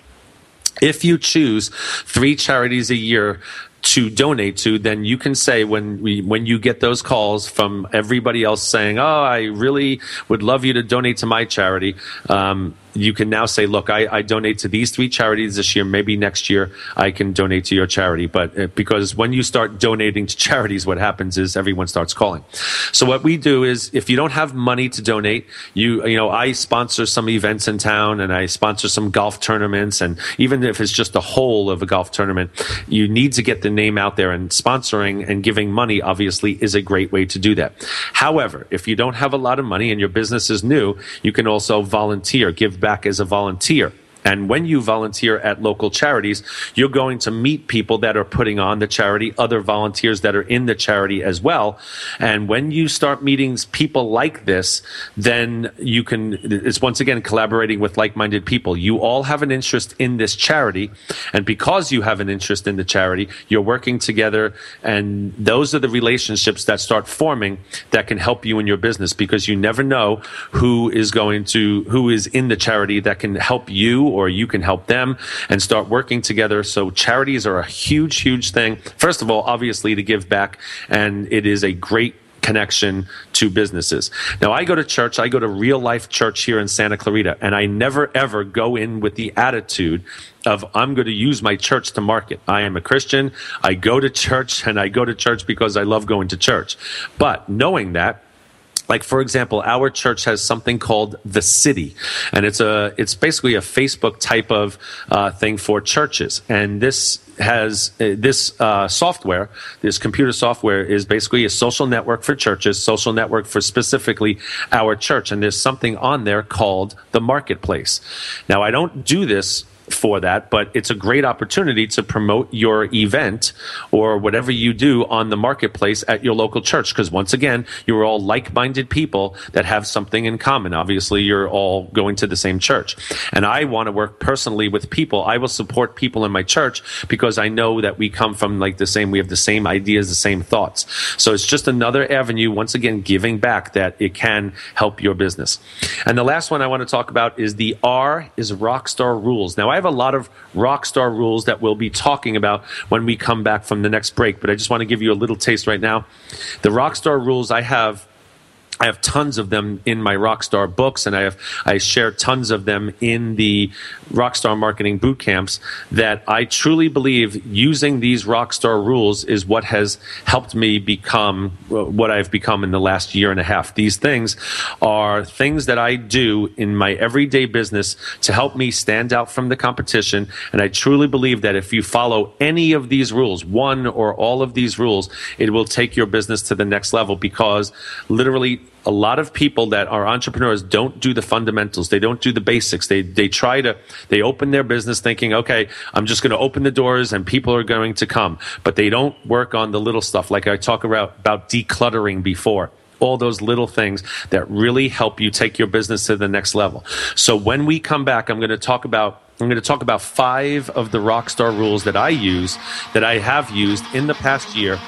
[SPEAKER 2] If you choose three charities a year to donate to, then you can say when we when you get those calls from everybody else saying, "Oh, I really would love you to donate to my charity." Um, you can now say, look, I, I, donate to these three charities this year. Maybe next year I can donate to your charity. But uh, because when you start donating to charities, what happens is everyone starts calling. So what we do is if you don't have money to donate, you, you know, I sponsor some events in town and I sponsor some golf tournaments. And even if it's just a whole of a golf tournament, you need to get the name out there and sponsoring and giving money obviously is a great way to do that. However, if you don't have a lot of money and your business is new, you can also volunteer, give back as a volunteer. And when you volunteer at local charities, you're going to meet people that are putting on the charity, other volunteers that are in the charity as well. And when you start meeting people like this, then you can, it's once again collaborating with like minded people. You all have an interest in this charity. And because you have an interest in the charity, you're working together. And those are the relationships that start forming that can help you in your business because you never know who is going to, who is in the charity that can help you or you can help them and start working together. So charities are a huge, huge thing. First of all, obviously to give back, and it is a great connection to businesses. Now, I go to church, I go to real life church here in Santa Clarita, and I never ever go in with the attitude of I'm going to use my church to market. I am a Christian. I go to church and I go to church because I love going to church. But knowing that, like for example our church has something called the city and it's a it's basically a facebook type of uh, thing for churches. And this has uh, this uh, software this computer software is basically a social network for churches social network for specifically our church. And there's something on there called the marketplace. Now i don't do this for that, but it's a great opportunity to promote your event or whatever you do on the marketplace at your local church. Because once again, you're all like minded people that have something in common. Obviously, you're all going to the same church. And I want to work personally with people. I will support people in my church because I know that we come from like the same, we have the same ideas, the same thoughts. So it's just another avenue, once again, giving back that it can help your business. And the last one I want to talk about is the R is Rockstar Rules. Now, I have a lot of rock star rules that we'll be talking about when we come back from the next break, but I just want to give you a little taste right now. The rock star rules I have I have tons of them in my Rockstar books, and I have I share tons of them in the Rockstar marketing boot camps. That I truly believe using these Rockstar rules is what has helped me become what I've become in the last year and a half. These things are things that I do in my everyday business to help me stand out from the competition, and I truly believe that if you follow any of these rules, one or all of these rules, it will take your business to the next level because literally a lot of people that are entrepreneurs don't do the fundamentals. They don't do the basics. They they try to they open their business thinking, okay, I'm just going to open the doors and people are going to come, but they don't work on the little stuff like I talk about about decluttering before all those little things that really help you take your business to the next level. So when we come back, I'm going to talk about I'm going to talk about five of the rockstar rules that I use that I have used in the past year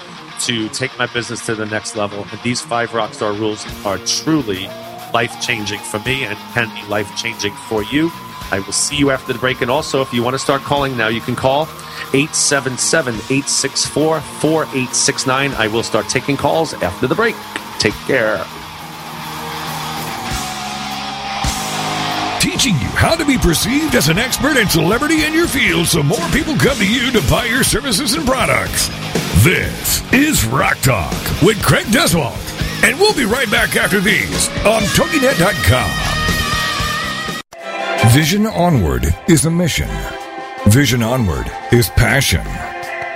[SPEAKER 2] to take my business to the next level. And these five Rockstar rules are truly life changing for me and can be life changing for you. I will see you after the break. And also, if you want to start calling now, you can call 877 864 4869. I will start taking calls after the break. Take care.
[SPEAKER 1] Teaching you how to be perceived as an expert and celebrity in your field so more people come to you to buy your services and products. This is Rock Talk with Craig Duswalt. And we'll be right back after these on TogiNet.com. Vision Onward is a mission. Vision Onward is passion.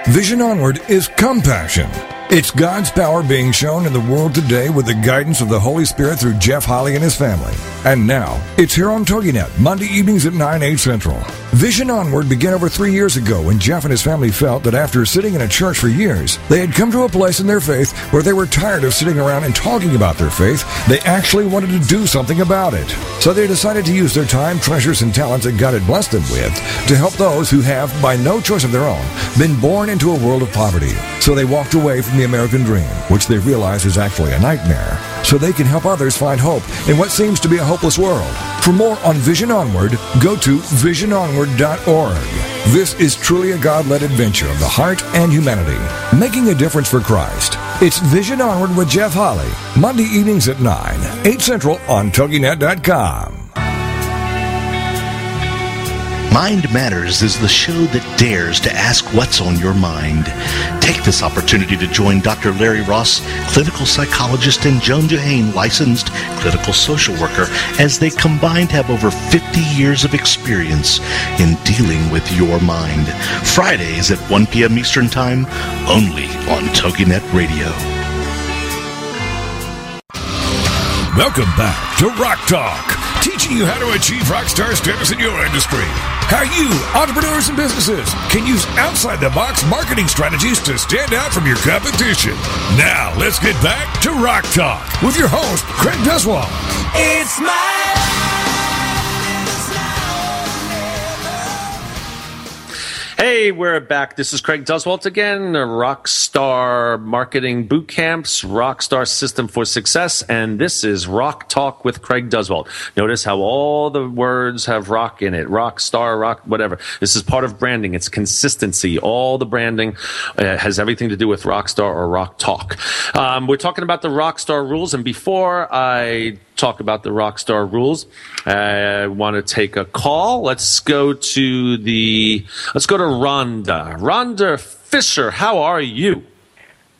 [SPEAKER 1] Vision Onward is compassion. It's God's power being shown in the world today with the guidance of the Holy Spirit through Jeff Holly and his family. And now, it's here on TogiNet, Monday evenings at 9, 8 central. Vision Onward began over three years ago when Jeff and his family felt that after sitting in a church for years, they had come to a place in their faith where they were tired of sitting around and talking about their faith. They actually wanted to do something about it. So they decided to use their time, treasures, and talents that God had blessed them with to help those who have, by no choice of their own, been born into a world of poverty. So they walked away from the American dream, which they realize is actually a nightmare, so they can help others find hope in what seems to be a hopeless world. For more on Vision Onward, go to visiononward.org. This is truly a God led adventure of the heart and humanity, making a difference for Christ. It's Vision Onward with Jeff Holly, Monday evenings at 9, 8 Central on TogiNet.com.
[SPEAKER 5] Mind Matters is the show that dares to ask what's on your mind. Take this opportunity to join Dr. Larry Ross, clinical psychologist, and Joan Johane, licensed clinical social worker, as they combined have over 50 years of experience in dealing with your mind. Fridays at 1 p.m. Eastern Time, only on TogiNet Radio.
[SPEAKER 1] Welcome back to Rock Talk, teaching you how to achieve rock star status in your industry. How you, entrepreneurs and businesses, can use outside the box marketing strategies to stand out from your competition. Now, let's get back to Rock Talk with your host, Craig Duswalt.
[SPEAKER 4] It's my
[SPEAKER 2] Hey, we're back. This is Craig Duswalt again, Rockstar Marketing Boot Camps, Rockstar System for Success, and this is Rock Talk with Craig Duswalt. Notice how all the words have rock in it. Rock star, rock, whatever. This is part of branding. It's consistency. All the branding uh, has everything to do with Rockstar or Rock Talk. Um, we're talking about the Rockstar rules, and before I talk about the Rockstar rules. I uh, want to take a call. Let's go to the let's go to Rhonda. Rhonda Fisher, how are you?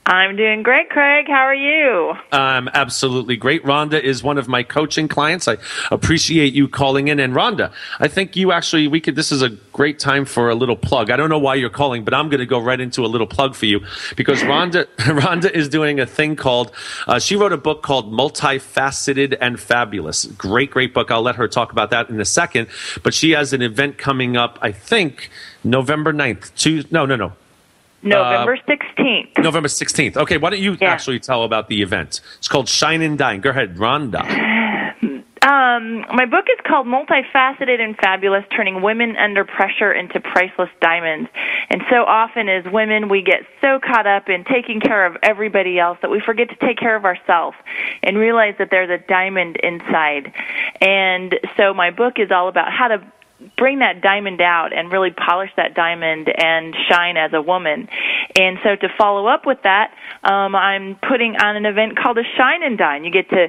[SPEAKER 3] I'm doing great, Craig. How are you?
[SPEAKER 2] I'm absolutely great. Rhonda is one of my coaching clients. I appreciate you calling in. And Rhonda, I think you actually, we could, this is a great time for a little plug. I don't know why you're calling, but I'm going to go right into a little plug for you because Rhonda, Rhonda is doing a thing called, uh, she wrote a book called Multifaceted and Fabulous. Great, great book. I'll let her talk about that in a second. But she has an event coming up, I think, November 9th. Two, no, no, no.
[SPEAKER 3] November 16th.
[SPEAKER 2] November 16th. Okay, why don't you
[SPEAKER 3] Yeah.
[SPEAKER 2] actually tell about the event? It's called Shine and Dine. Go ahead, Rhonda.
[SPEAKER 3] Um, my book is called Multifaceted and Fabulous Turning Women Under Pressure into Priceless Diamonds. And so often as women, we get so caught up in taking care of everybody else that we forget to take care of ourselves and realize that there's a diamond inside. And so my book is all about how to bring that diamond out and really polish that diamond and shine as a woman. And so to follow up with that, um, I'm putting on an event called a Shine and Dine. You get to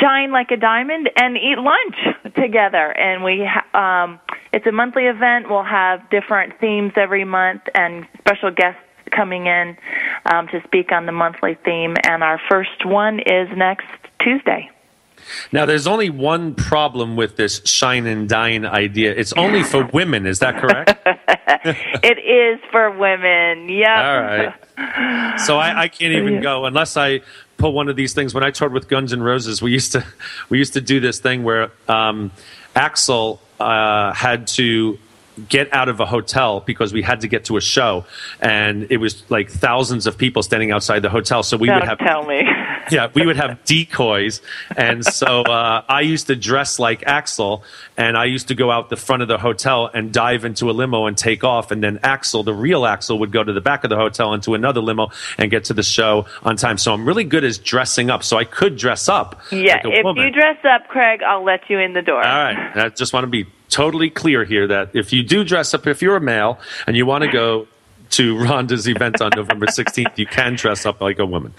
[SPEAKER 3] shine like a diamond and eat lunch together. And we, ha- um, it's a monthly event. We'll have different themes every month and special guests coming in um, to speak on the monthly theme. And our first one is next Tuesday.
[SPEAKER 2] Now, there's only one problem with this Shine and Dine idea. It's only for women. Is that correct?
[SPEAKER 3] it is for women. yeah.
[SPEAKER 2] All right. So I, I can't even go unless I pull one of these things. When I toured with Guns N' Roses, we used to we used to do this thing where um, Axl uh, had to get out of a hotel because we had to get to a show and it was like thousands of people standing outside the hotel so we would
[SPEAKER 3] Don't
[SPEAKER 2] have
[SPEAKER 3] tell me.
[SPEAKER 2] Yeah, we would have decoys, and so uh, I used to dress like Axl, and I used to go out the front of the hotel and dive into a limo and take off, and then Axl, the real Axl, would go to the back of the hotel into another limo and get to the show on time. So I'm really good as dressing up, so I could dress up.
[SPEAKER 3] Yeah,
[SPEAKER 2] like
[SPEAKER 3] if
[SPEAKER 2] woman.
[SPEAKER 3] you dress up, Craig, I'll let you in the door.
[SPEAKER 2] All right. I just want to be totally clear here that if you do dress up, if you're a male and you want to go to Rhonda's event on November 16th, you can dress up like a woman.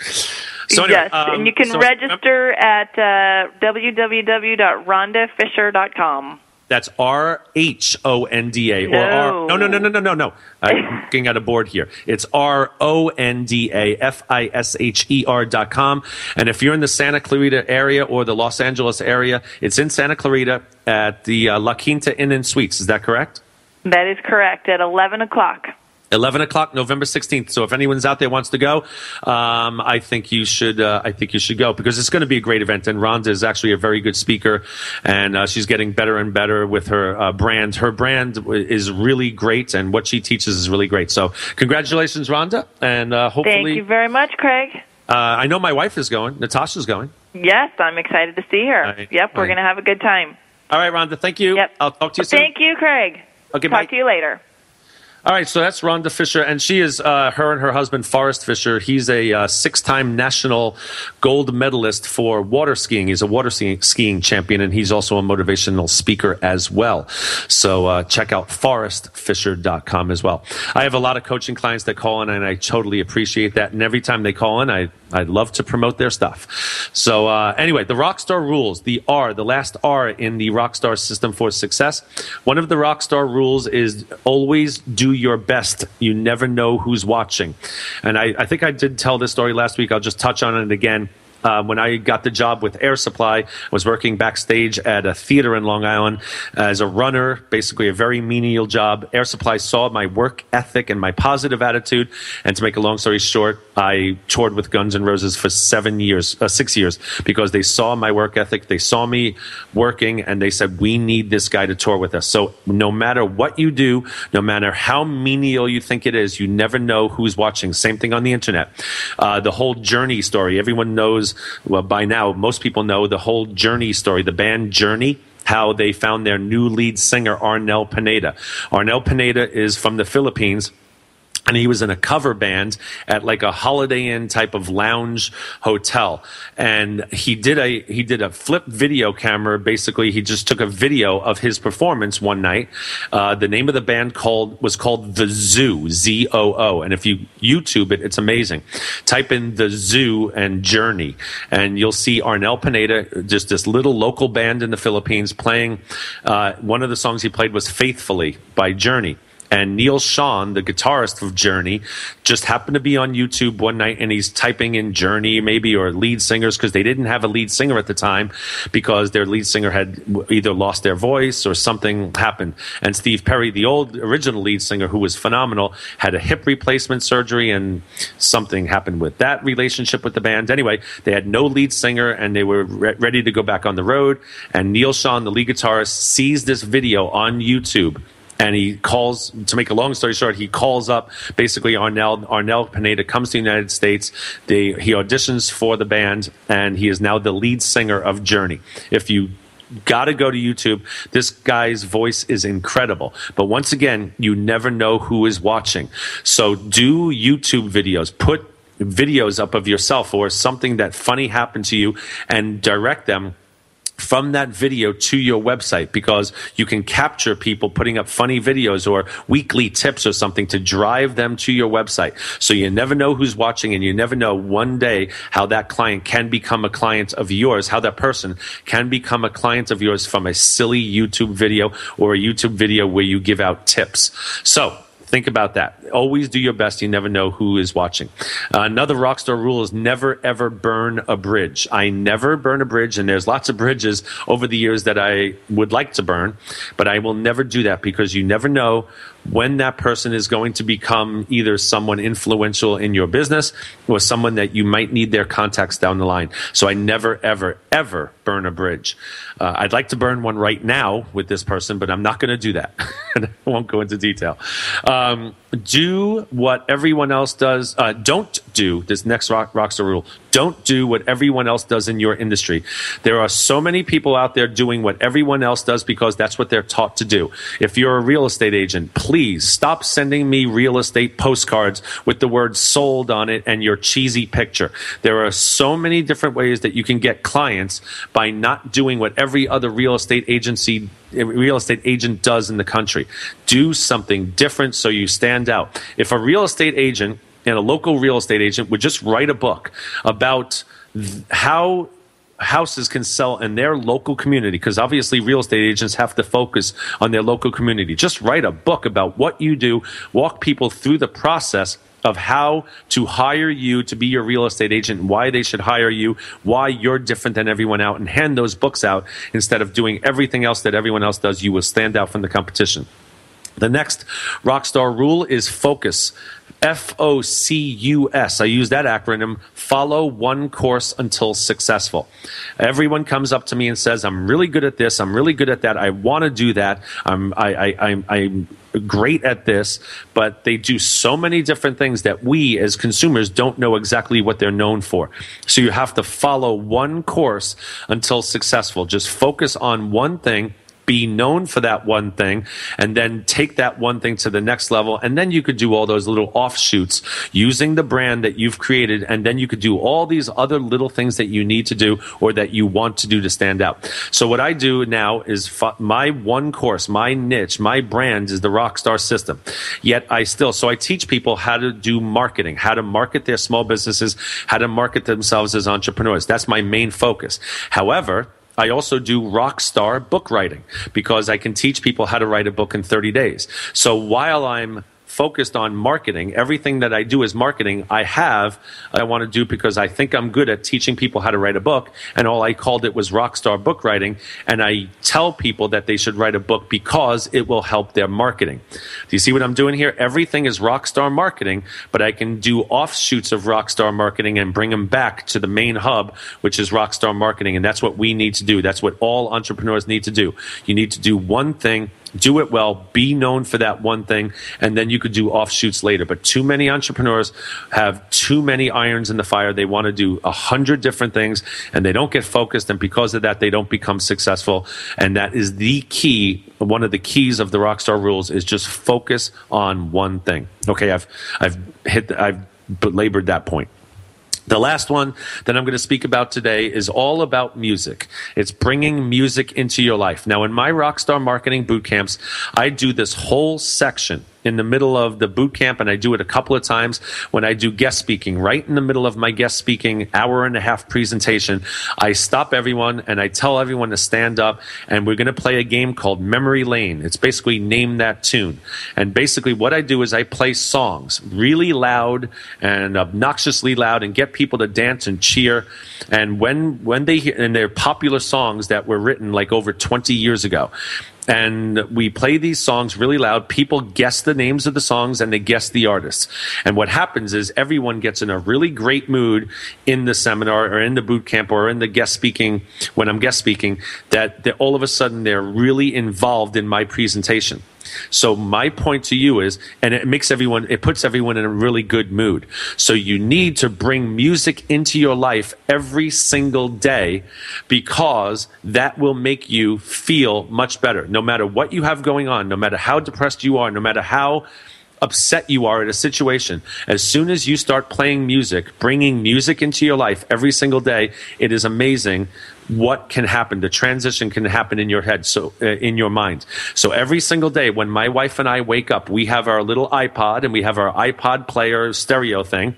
[SPEAKER 2] So anyway,
[SPEAKER 3] yes,
[SPEAKER 2] um,
[SPEAKER 3] and you can
[SPEAKER 2] so-
[SPEAKER 3] register at uh, www.rondafisher.com.
[SPEAKER 2] That's R H O N D A or R.
[SPEAKER 3] No.
[SPEAKER 2] No, no, no, no, no, no, no. I'm looking at a board here. It's R O N D A F I S H E R dot com. And if you're in the Santa Clarita area or the Los Angeles area, it's in Santa Clarita at the uh, La Quinta Inn and Suites. Is that correct?
[SPEAKER 3] That is correct, at 11 o'clock.
[SPEAKER 2] 11 o'clock november 16th so if anyone's out there wants to go um, i think you should uh, i think you should go because it's going to be a great event and rhonda is actually a very good speaker and uh, she's getting better and better with her uh, brand her brand is really great and what she teaches is really great so congratulations rhonda and uh, hopefully
[SPEAKER 3] Thank you very much, Craig.
[SPEAKER 2] uh, i know my wife is going natasha's going
[SPEAKER 3] Yes, I'm excited to see her.
[SPEAKER 2] Right.
[SPEAKER 3] Yep, we're
[SPEAKER 2] Right.
[SPEAKER 3] going to have a good time.
[SPEAKER 2] all right rhonda thank you
[SPEAKER 3] Yep.
[SPEAKER 2] i'll talk to you soon
[SPEAKER 3] Thank you, Craig.
[SPEAKER 2] Okay,
[SPEAKER 3] Talk
[SPEAKER 2] bye.
[SPEAKER 3] to you later.
[SPEAKER 2] All right, so that's Rhonda Fisher, and she is uh, her and her husband Forrest Fisher. He's a uh, six-time national gold medalist for water skiing. He's a water skiing, skiing champion, and he's also a motivational speaker as well. So uh, check out forestfisher.com as well. I have a lot of coaching clients that call in, and I totally appreciate that. And every time they call in, I I love to promote their stuff. So uh, anyway, the Rockstar rules, the R, the last R in the Rockstar system for success. One of the Rockstar rules is always do your best. You never know who's watching. And I, I think I did tell this story last week. I'll just touch on it again. Uh, when I got the job with Air Supply, I was working backstage at a theater in Long Island as a runner, basically a very menial job. Air Supply saw my work ethic and my positive attitude. And to make a long story short, I toured with Guns N' Roses for seven years, uh, six years, because they saw my work ethic. They saw me working and they said, we need this guy to tour with us. So no matter what you do, no matter how menial you think it is, you never know who's watching. Same thing on the internet. Uh, the whole journey story, everyone knows, well, by now, most people know the whole journey story, the band Journey how they found their new lead singer, Arnel Pineda. Arnel Pineda is from the Philippines and he was in a cover band at like a Holiday Inn type of lounge hotel. And he did a he did a flip video camera. Basically he just took a video of his performance one night. Uh, the name of the band called was called the zoo z-o-o and if you youtube it it's amazing. Type in the zoo and journey and you'll see arnel pineda just this little local band in the philippines playing uh, one of the songs he played was faithfully by journey and Neal Schon, the guitarist of Journey, just happened to be on YouTube one night and he's typing in Journey, maybe, or lead singers, because they didn't have a lead singer at the time because their lead singer had either lost their voice or something happened. And Steve Perry, the old original lead singer who was phenomenal, had a hip replacement surgery and something happened with that relationship with the band. Anyway, they had no lead singer and they were re- ready to go back on the road. And Neal Schon, the lead guitarist, sees this video on YouTube and he calls to make a long story short he calls up basically arnel arnel pineda comes to the united states. They, he auditions for the band and he is now the lead singer of journey. If you got to go to youtube this guy's voice is incredible. But once again you never know who is watching. So do youtube videos. Put videos up of yourself or something that funny happened to you and direct them from that video to your website because you can capture people putting up funny videos or weekly tips or something to drive them to your website. So you never know who's watching and you never know one day how that client can become a client of yours, how that person can become a client of yours from a silly YouTube video or a YouTube video where you give out tips. So Think about that. Always do your best. You never know who is watching. Uh, another rockstar rule is never ever burn a bridge. I never burn a bridge, and there's lots of bridges over the years that I would like to burn, but I will never do that because you never know when that person is going to become either someone influential in your business or someone that you might need their contacts down the line. So I never, ever, ever burn a bridge. Uh, I'd like to burn one right now with this person, but I'm not going to do that. I won't go into detail. Um, do what everyone else does. Uh, don't do this next rock, rockstar rule. Don't do what everyone else does in your industry. There are so many people out there doing what everyone else does because that's what they're taught to do. If you're a real estate agent, please stop sending me real estate postcards with the word sold on it and your cheesy picture. There are so many different ways that you can get clients by not doing what every other real estate agency real estate agent does in the country. Do something different so you stand out. If a real estate agent and a local real estate agent would just write a book about th- how houses can sell in their local community because obviously real estate agents have to focus on their local community just write a book about what you do walk people through the process of how to hire you to be your real estate agent, why they should hire you, why you're different than everyone out, and hand those books out instead of doing everything else that everyone else does. You will stand out from the competition. The next rock star rule is focus. F O C U S. I use that acronym. Follow one course until successful. Everyone comes up to me and says, I'm really good at this. I'm really good at that. I want to do that. I'm, I, I, I'm, I'm great at this, but they do so many different things that we as consumers don't know exactly what they're known for. So you have to follow one course until successful. Just focus on one thing be known for that one thing and then take that one thing to the next level. And then you could do all those little offshoots using the brand that you've created. And then you could do all these other little things that you need to do or that you want to do to stand out. So what I do now is my one course, my niche, my brand is the Rockstar system. Yet I still, so I teach people how to do marketing, how to market their small businesses, how to market themselves as entrepreneurs. That's my main focus. However, I also do rock star book writing because I can teach people how to write a book in 30 days. So while I'm focused on marketing. Everything that I do is marketing. I have, uh, I want to do because I think I'm good at teaching people how to write a book. And all I called it was Rockstar Book Writing. And I tell people that they should write a book because it will help their marketing. Do you see what I'm doing here? Everything is Rockstar Marketing, but I can do offshoots of Rockstar Marketing and bring them back to the main hub, which is Rockstar Marketing. And that's what we need to do. That's what all entrepreneurs need to do. You need to do one thing do it well, be known for that one thing, and then you could do offshoots later. But too many entrepreneurs have too many irons in the fire. They want to do a hundred different things and they don't get focused. And because of that, they don't become successful. And that is the key. One of the keys of the Rockstar rules is just focus on one thing. Okay. I've, I've hit, I've belabored that point. The last one that I'm going to speak about today is all about music. It's bringing music into your life. Now, in my Rockstar Marketing Boot Camps, I do this whole section in the middle of the boot camp, and I do it a couple of times when I do guest speaking. Right in the middle of my guest speaking hour and a half presentation, I stop everyone and I tell everyone to stand up, and we're going to play a game called Memory Lane. It's basically name that tune. And basically, what I do is I play songs really loud and obnoxiously loud and get people to dance and cheer. And when when they hear, and they're popular songs that were written like over 20 years ago and we play these songs really loud. People guess the names of the songs and they guess the artists. And what happens is everyone gets in a really great mood in the seminar or in the boot camp or in the guest speaking when I'm guest speaking that all of a sudden they're really involved in my presentation. So my point to you is, and it makes everyone, it puts everyone in a really good mood. So you need to bring music into your life every single day because that will make you feel much better. No matter what you have going on, no matter how depressed you are, no matter how upset you are at a situation, as soon as you start playing music, bringing music into your life every single day, it is amazing what can happen. The transition can happen in your head, so uh, in your mind. So every single day, when my wife and I wake up, we have our little iPod and we have our iPod player stereo thing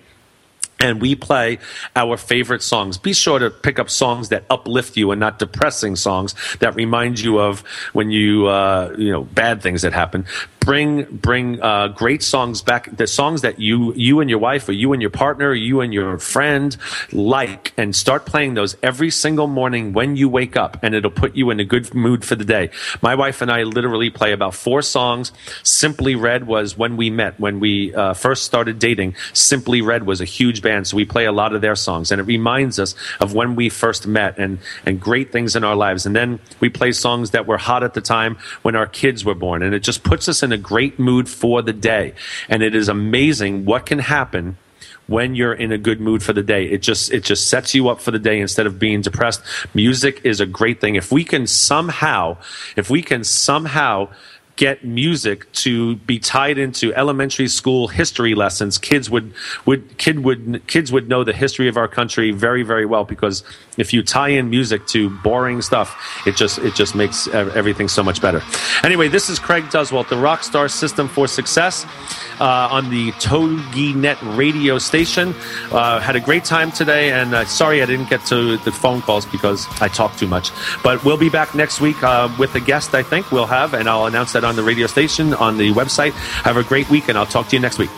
[SPEAKER 2] and we play our favorite songs. Be sure to pick up songs that uplift you and not depressing songs that remind you of when you, uh, you know, bad things that happen bring bring uh, great songs back. The songs that you you and your wife, or you and your partner, or you and your friend like, and start playing those every single morning when you wake up, and it'll put you in a good mood for the day. My wife and I literally play about four songs. Simply Red was when we met, when we uh, first started dating. Simply Red was a huge band, so we play a lot of their songs, and it reminds us of when we first met and and great things in our lives. And then we play songs that were hot at the time when our kids were born, and it just puts us in a great mood for the day. And it is amazing what can happen when you're in a good mood for the day. It just it just sets you up for the day instead of being depressed. Music is a great thing. If we can somehow if we can somehow get music to be tied into elementary school history lessons, kids would would kid would kids would know the history of our country very very well because if you tie in music to boring stuff, it just it just makes everything so much better. Anyway, this is Craig Duswalt, the Rockstar System for Success uh, on the TogiNet radio station. Uh, had a great time today, and uh, sorry I didn't get to the phone calls because I talk too much. But we'll be back next week uh, with a guest. I think we'll have, and I'll announce that on the radio station on the website. Have a great week, and I'll talk to you next week.